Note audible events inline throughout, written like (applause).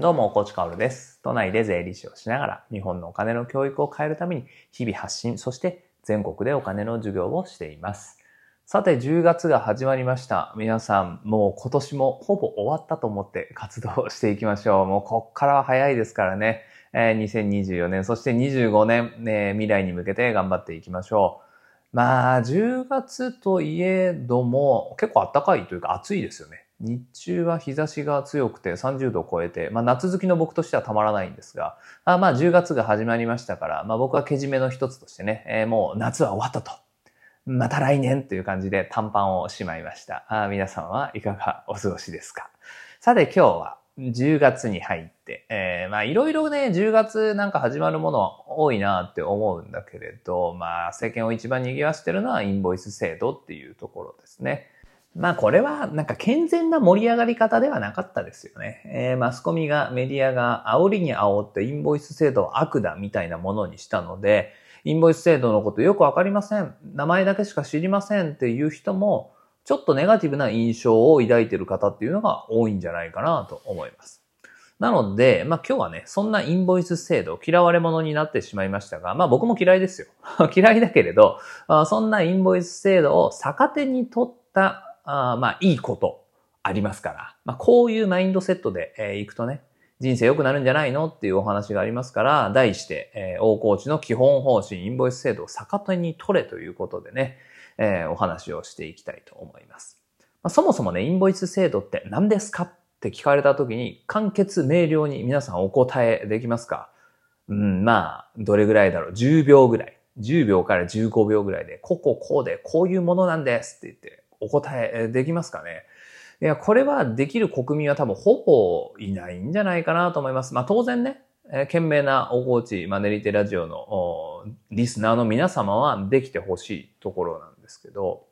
どうも、コーチカオルです。都内で税理士をしながら、日本のお金の教育を変えるために、日々発信、そして全国でお金の授業をしています。さて、10月が始まりました。皆さん、もう今年もほぼ終わったと思って活動していきましょう。もうこっからは早いですからね。えー2024年、そして25年、ね、未来に向けて頑張っていきましょう。まあ、10月といえども、結構暖かいというか暑いですよね。日中は日差しが強くて30度を超えて、まあ夏好きの僕としてはたまらないんですが、あまあ10月が始まりましたから、まあ僕はけじめの一つとしてね、えーもう夏は終わったと。また来年という感じで短パンをしまいました。あ皆さんはいかがお過ごしですか？さて今日は10月に入って、えーまあいろいろね、10月なんか始まるものは多いなって思うんだけれど、まあ世間を一番賑わしてるのはインボイス制度っていうところですね。まあこれはなんか健全な盛り上がり方ではなかったですよね。えーマスコミがメディアが煽りに煽ってインボイス制度を悪だみたいなものにしたので、インボイス制度のことよくわかりません。名前だけしか知りませんっていう人も、ちょっとネガティブな印象を抱いている方っていうのが多いんじゃないかなと思います。なので、まあ今日はね、そんなインボイス制度、嫌われ者になってしまいましたが、まあ僕も嫌いですよ。(laughs) 嫌いだけれど、あそんなインボイス制度を逆手に取った、あまあいいことありますから、まあこういうマインドセットで、えーいくとね、人生良くなるんじゃないのっていうお話がありますから、題して、えー大河内の基本方針、インボイス制度を逆手に取れということでね、えーお話をしていきたいと思います。まあ、そもそもね、インボイス制度って何ですかって聞かれた時に、簡潔明瞭に皆さんお答えできますか？うん、まあ、どれぐらいだろう ?10 秒ぐらい。10秒から15秒ぐらいで、こここうで、こういうものなんですって言って、お答えできますかね？いや、これはできる国民は多分ほぼいないんじゃないかなと思います。まあ当然ね、えー懸命な大河内マネリテラジオのリスナーの皆様はできてほしいところなんですけど、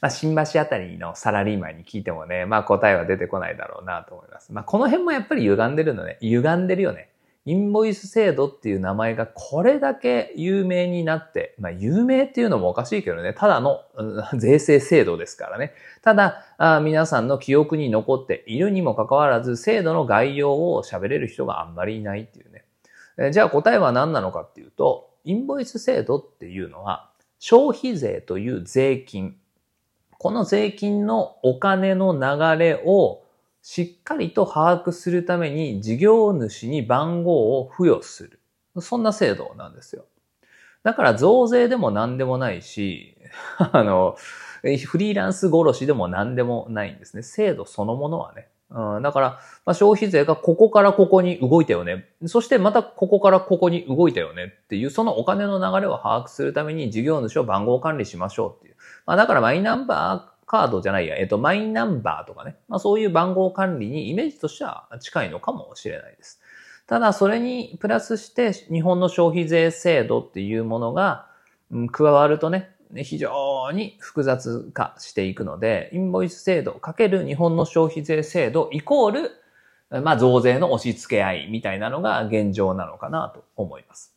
まあ新橋あたりのサラリーマンに聞いてもね、まあ答えは出てこないだろうなと思います。まあこの辺もやっぱり歪んでるのね、歪んでるよね。インボイス制度っていう名前がこれだけ有名になって、まあ有名っていうのもおかしいけどね、ただのうん税制制度ですからね。ただあ皆さんの記憶に残っているにもかかわらず、制度の概要を喋れる人があんまりいないっていうね。えじゃあ答えは何なのかっていうと、インボイス制度っていうのは、消費税という税金。この税金のお金の流れをしっかりと把握するために事業主に番号を付与する。そんな制度なんですよ。だから増税でも何でもないし、(laughs) あの、フリーランス殺しでも何でもないんですね。制度そのものはね。うん、だから、まあ、消費税がここからここに動いたよね。そしてまたここからここに動いたよねっていう、そのお金の流れを把握するために事業主を番号管理しましょうっていう。まあ、だからマイナンバーカードじゃないや、えっと、マイナンバーとかね。まあ、そういう番号管理にイメージとしては近いのかもしれないです。ただ、それにプラスして日本の消費税制度っていうものが、うん加わるとね、非常に複雑化していくので、インボイス制度かける日本の消費税制度イコール、まあ増税の押し付け合いみたいなのが現状なのかなと思います。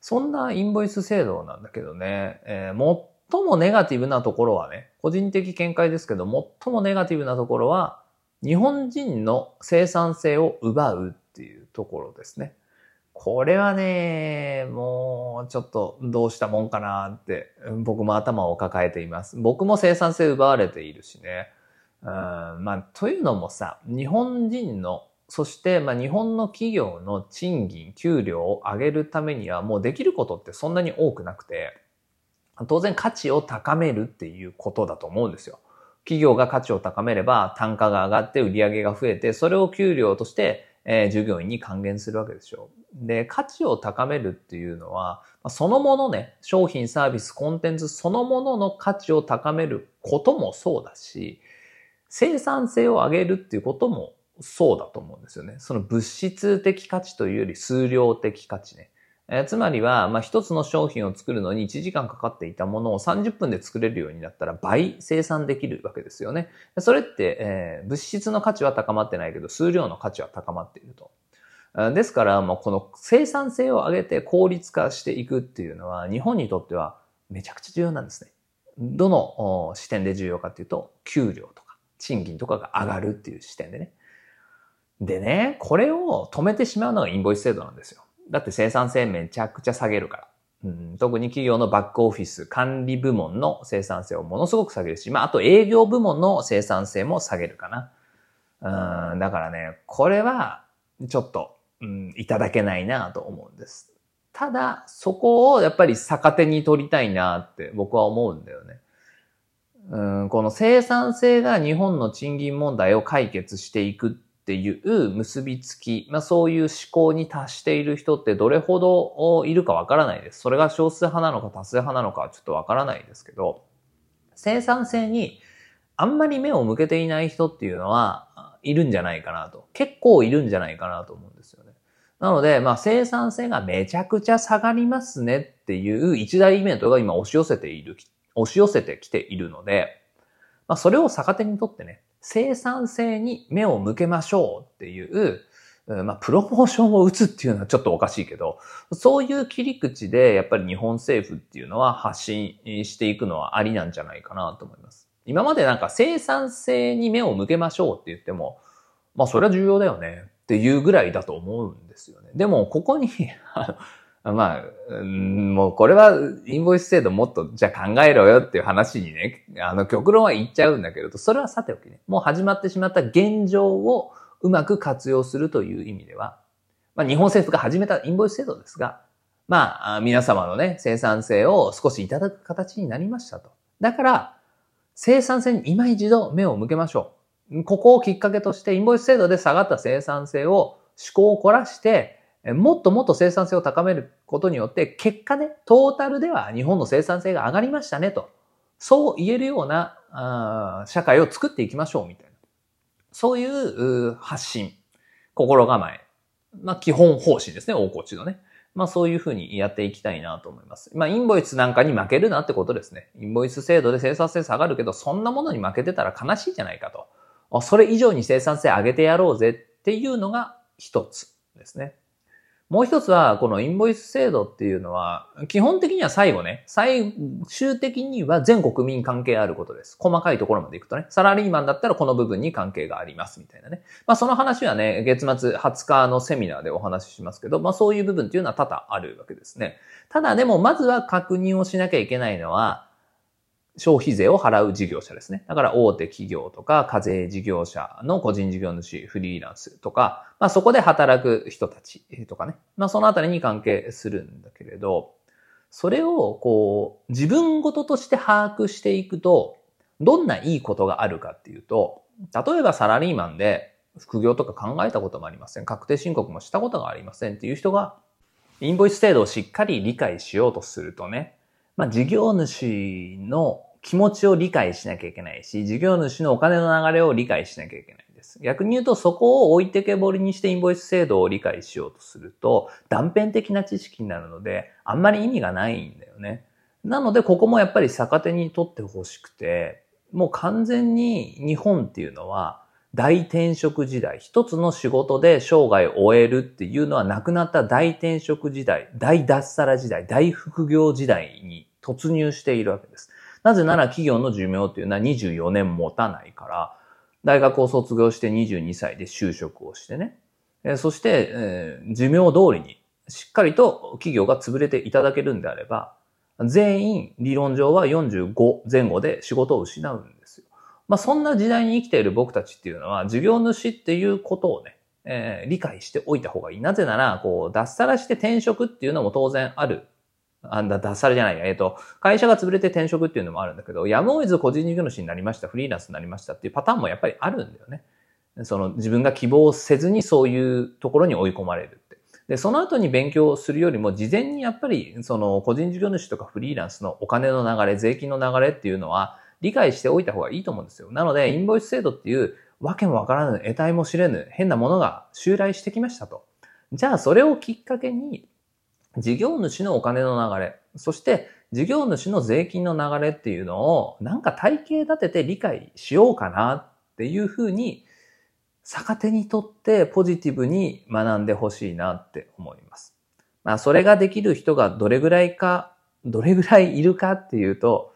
そんなインボイス制度なんだけどね、えー最もネガティブなところはね、個人的見解ですけど、最もネガティブなところは、日本人の生産性を奪うっていうところですね。これはね、もうちょっとどうしたもんかなって僕も頭を抱えています。僕も生産性奪われているしね。うん、まあ、というのもさ、日本人の、そしてまあ日本の企業の賃金、給料を上げるためにはもうできることってそんなに多くなくて、当然価値を高めるっていうことだと思うんですよ。企業が価値を高めれば単価が上がって売り上げが増えて、それを給料として、え従業員に還元するわけでしょ。で、価値を高めるっていうのは、そのものね、商品、サービス、コンテンツそのものの価値を高めることもそうだし、生産性を上げるっていうこともそうだと思うんですよね。その物質的価値というより数量的価値ね。えーつまりは、まあ、一つの商品を作るのに1時間かかっていたものを30分で作れるようになったら倍生産できるわけですよね。それって、えー物質の価値は高まってないけど、数量の価値は高まっていると。ですから、もうこの生産性を上げて効率化していくっていうのは、日本にとってはめちゃくちゃ重要なんですね。どの視点で重要かっていうと、給料とか賃金とかが上がるっていう視点でね。でね、これを止めてしまうのがインボイス制度なんですよ。だって生産性めちゃくちゃ下げるから。うん、特に企業のバックオフィス、管理部門の生産性をものすごく下げるし、まあ、あと営業部門の生産性も下げるかな。うん、だからね、これは、ちょっと、うん、いただけないなと思うんです。ただ、そこをやっぱり逆手に取りたいなって僕は思うんだよね。うん、この生産性が日本の賃金問題を解決していくっていう結びつき、まあそういう思考に達している人ってどれほどいるかわからないです。それが少数派なのか多数派なのかはちょっとわからないですけど、生産性にあんまり目を向けていない人っていうのはいるんじゃないかなと。結構いるんじゃないかなと思うんですよね。なので、まあ生産性がめちゃくちゃ下がりますねっていう一大イベントが今押し寄せている、押し寄せてきているので、まあそれを逆手にとってね、生産性に目を向けましょうっていう、まあ、プロモーションを打つっていうのはちょっとおかしいけど、そういう切り口でやっぱり日本政府っていうのは発信していくのはありなんじゃないかなと思います。今までなんか生産性に目を向けましょうって言っても、まあそれは重要だよねっていうぐらいだと思うんですよね。でもここに (laughs) まあ、もうこれはインボイス制度もっとじゃあ考えろよっていう話にね、あの極論は言っちゃうんだけれど、それはさておきね、もう始まってしまった現状をうまく活用するという意味では、まあ日本政府が始めたインボイス制度ですが、まあ皆様のね、生産性を少しいただく形になりましたと。だから、生産性に今一度目を向けましょう。ここをきっかけとしてインボイス制度で下がった生産性を思考を凝らして、もっともっと生産性を高めることによって、結果ね、トータルでは日本の生産性が上がりましたねと。そう言えるようなあ社会を作っていきましょうみたいな。そういう発信、心構え。まあ基本方針ですね、大河内のね。まあそういうふうにやっていきたいなと思います。まあインボイスなんかに負けるなってことですね。インボイス制度で生産性下がるけど、そんなものに負けてたら悲しいじゃないかと。それ以上に生産性上げてやろうぜっていうのが一つですね。もう一つは、このインボイス制度っていうのは、基本的には最後ね、最終的には全国民関係あることです。細かいところまで行くとね、サラリーマンだったらこの部分に関係がありますみたいなね。まあその話はね、月末20日のセミナーでお話ししますけど、まあそういう部分っていうのは多々あるわけですね。ただでもまずは確認をしなきゃいけないのは、消費税を払う事業者ですね。だから大手企業とか課税事業者の個人事業主、フリーランスとか、まあそこで働く人たちとかね。まあそのあたりに関係するんだけれど、それをこう自分ごととして把握していくと、どんないいことがあるかっていうと、例えばサラリーマンで副業とか考えたこともありません。確定申告もしたことがありませんっていう人が、インボイス制度をしっかり理解しようとするとね、まあ事業主の気持ちを理解しなきゃいけないし、事業主のお金の流れを理解しなきゃいけないんです。逆に言うと、そこを置いてけぼりにしてインボイス制度を理解しようとすると、断片的な知識になるので、あんまり意味がないんだよね。なので、ここもやっぱり逆手に取ってほしくて、もう完全に日本っていうのは、大転職時代、一つの仕事で生涯を終えるっていうのはなくなった大転職時代、大脱サラ時代、大副業時代に突入しているわけです。なぜなら企業の寿命っていうのは24年持たないから、大学を卒業して22歳で就職をしてね。えそして、えー、寿命通りにしっかりと企業が潰れていただけるんであれば、全員理論上は45前後で仕事を失うんですよ。まあそんな時代に生きている僕たちっていうのは、事業主っていうことをね、えー、理解しておいた方がいい。なぜなら、こう、脱サラして転職っていうのも当然あるあんだ、脱サラじゃないや。えっ、ー、と、会社が潰れて転職っていうのもあるんだけど、やむを得ず個人事業主になりました、フリーランスになりましたっていうパターンもやっぱりあるんだよね。その自分が希望せずにそういうところに追い込まれるって。で、その後に勉強するよりも、事前にやっぱり、その個人事業主とかフリーランスのお金の流れ、税金の流れっていうのは、理解しておいた方がいいと思うんですよ。なので、インボイス制度っていう、わけもわからぬ、得体も知れぬ、変なものが襲来してきましたと。じゃあ、それをきっかけに、事業主のお金の流れ、そして事業主の税金の流れっていうのをなんか体系立てて理解しようかなっていうふうに逆手にとってポジティブに学んでほしいなって思います。まあそれができる人がどれぐらいか、どれぐらいいるかっていうと、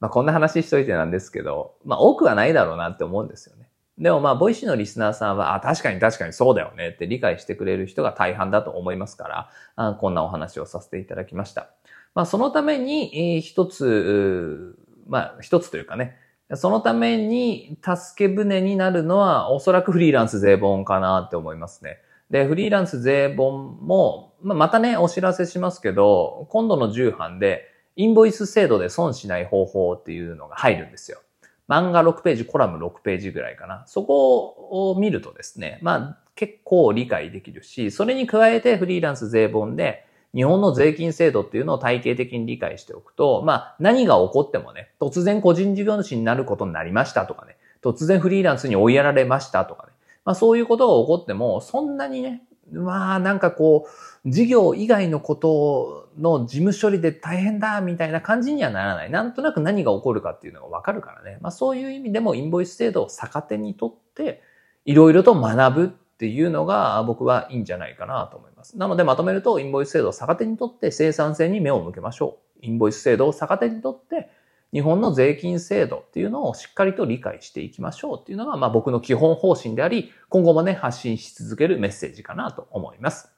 まあこんな話しといてなんですけど、まあ多くはないだろうなって思うんですよね。でもまあ、 Voicy のリスナーさんは、あ、確かに確かにそうだよねって理解してくれる人が大半だと思いますから、あこんなお話をさせていただきました。まあ、そのために、一つ、まあ、一つというかね、そのために助け舟になるのは、おそらくフリーランス税本かなって思いますね。で、フリーランス税本も、まあ、またね、お知らせしますけど、今度の重版で、インボイス制度で損しない方法っていうのが入るんですよ。漫画6ページ、コラム6ページぐらいかな。そこを見るとですね、まあ結構理解できるし、それに加えてフリーランス税本で日本の税金制度っていうのを体系的に理解しておくと、まあ何が起こってもね、突然個人事業主になることになりましたとかね、突然フリーランスに追いやられましたとかね、まあそういうことが起こっても、そんなにね、まあなんかこう、事業以外のことの事務処理で大変だみたいな感じにはならない。なんとなく何が起こるかっていうのがわかるからね。まあそういう意味でもインボイス制度を逆手にとって、いろいろと学ぶっていうのが僕はいいんじゃないかなと思います。なのでまとめると、インボイス制度を逆手にとって生産性に目を向けましょう。インボイス制度を逆手にとって、日本の税金制度っていうのをしっかりと理解していきましょうっていうのが、まあ僕の基本方針であり、今後もね、発信し続けるメッセージかなと思います。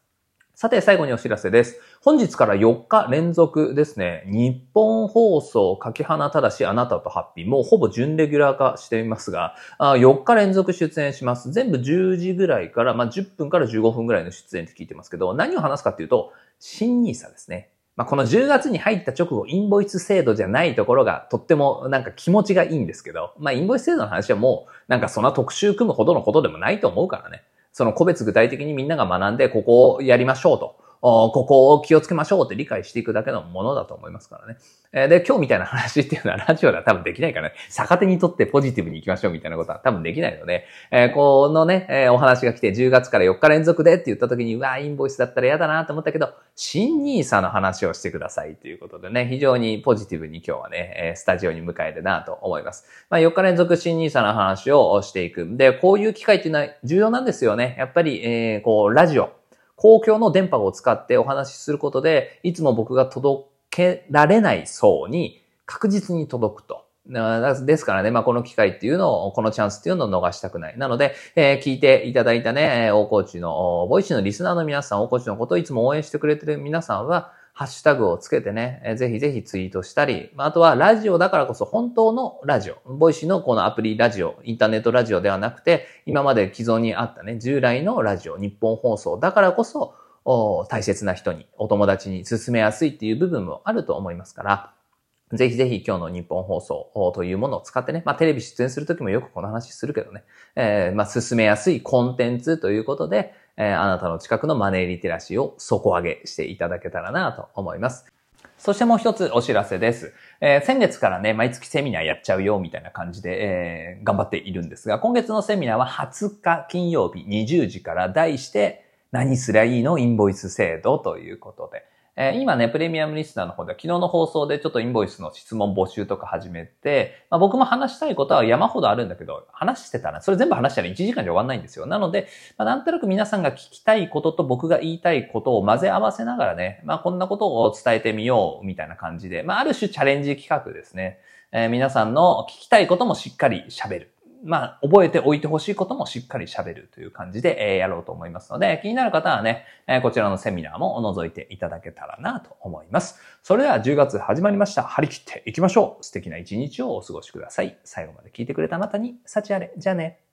さて、最後にお知らせです。本日から4日連続ですね、日本放送、柿花ただし、あなたとハッピー、もうほぼ準レギュラー化していますが、4日連続出演します。全部10時ぐらいから、まあ、10分から15分ぐらいの出演って聞いてますけど、何を話すかっていうと、新ニーサですね。まあ、この10月に入った直後、インボイス制度じゃないところがとってもなんか気持ちがいいんですけど、まあ、インボイス制度の話はもうなんかそんな特集組むほどのことでもないと思うからね。その個別具体的にみんなが学んで、ここをやりましょうと。ここを気をつけましょうって理解していくだけのものだと思いますからね。えで、今日みたいな話っていうのは (laughs) ラジオでは多分できないからね、逆手にとってポジティブに行きましょうみたいなことは多分できないので、えー、このね、えー、お話が来て10月から4日連続でって言った時に、うわ、インボイスだったら嫌だなと思ったけど、新 NISA の話をしてくださいということでね、非常にポジティブに今日はね、えスタジオに向かえるなと思います。まあ、4日連続新 NISA の話をしていく。で、こういう機会っていうのは重要なんですよね。やっぱり、えー、こう、ラジオ。公共の電波を使ってお話しすることで、いつも僕が届けられない層に確実に届くと。ですからね、まあ、この機会っていうのを、このチャンスっていうのを逃したくない。なので、えー、聞いていただいたね、大河内の、 Voicy のリスナーの皆さん、大河内のことをいつも応援してくれてる皆さんは、ハッシュタグをつけてね、ぜひぜひツイートしたり、あとはラジオだからこそ本当のラジオ、 Voicy のこのアプリラジオ、インターネットラジオではなくて、今まで既存にあったね、従来のラジオ、日本放送だからこそ、大切な人に、お友達に進めやすいっていう部分もあると思いますから、ぜひぜひ今日の日本放送というものを使ってね、まあテレビ出演するときもよくこの話するけどね、えー、まあ進めやすいコンテンツということで、えー、あなたの近くのマネーリテラシーを底上げしていただけたらなと思います。そしてもう一つお知らせです。えー、先月からね、毎月セミナーやっちゃうよ、みたいな感じで、えー、頑張っているんですが、今月のセミナーは20日金曜日20時から題して、何すりゃいいの？インボイス制度ということで、え、今ね、プレミアムリスナーの方では昨日の放送でちょっとインボイスの質問募集とか始めて、まあ、僕も話したいことは山ほどあるんだけど、話してたら、それ全部話したら1時間で終わんないんですよ。なので、まあ、なんとなく皆さんが聞きたいことと僕が言いたいことを混ぜ合わせながらね、まあ、こんなことを伝えてみようみたいな感じで、まあ、ある種チャレンジ企画ですね。えー、皆さんの聞きたいこともしっかり喋る。まあ、覚えておいてほしいこともしっかり喋るという感じで、え、やろうと思いますので、気になる方はね、え、こちらのセミナーも覗いていただけたらなと思います。それでは10月始まりました。張り切っていきましょう。素敵な一日をお過ごしください。最後まで聞いてくれたあなたに、幸あれ。じゃあね。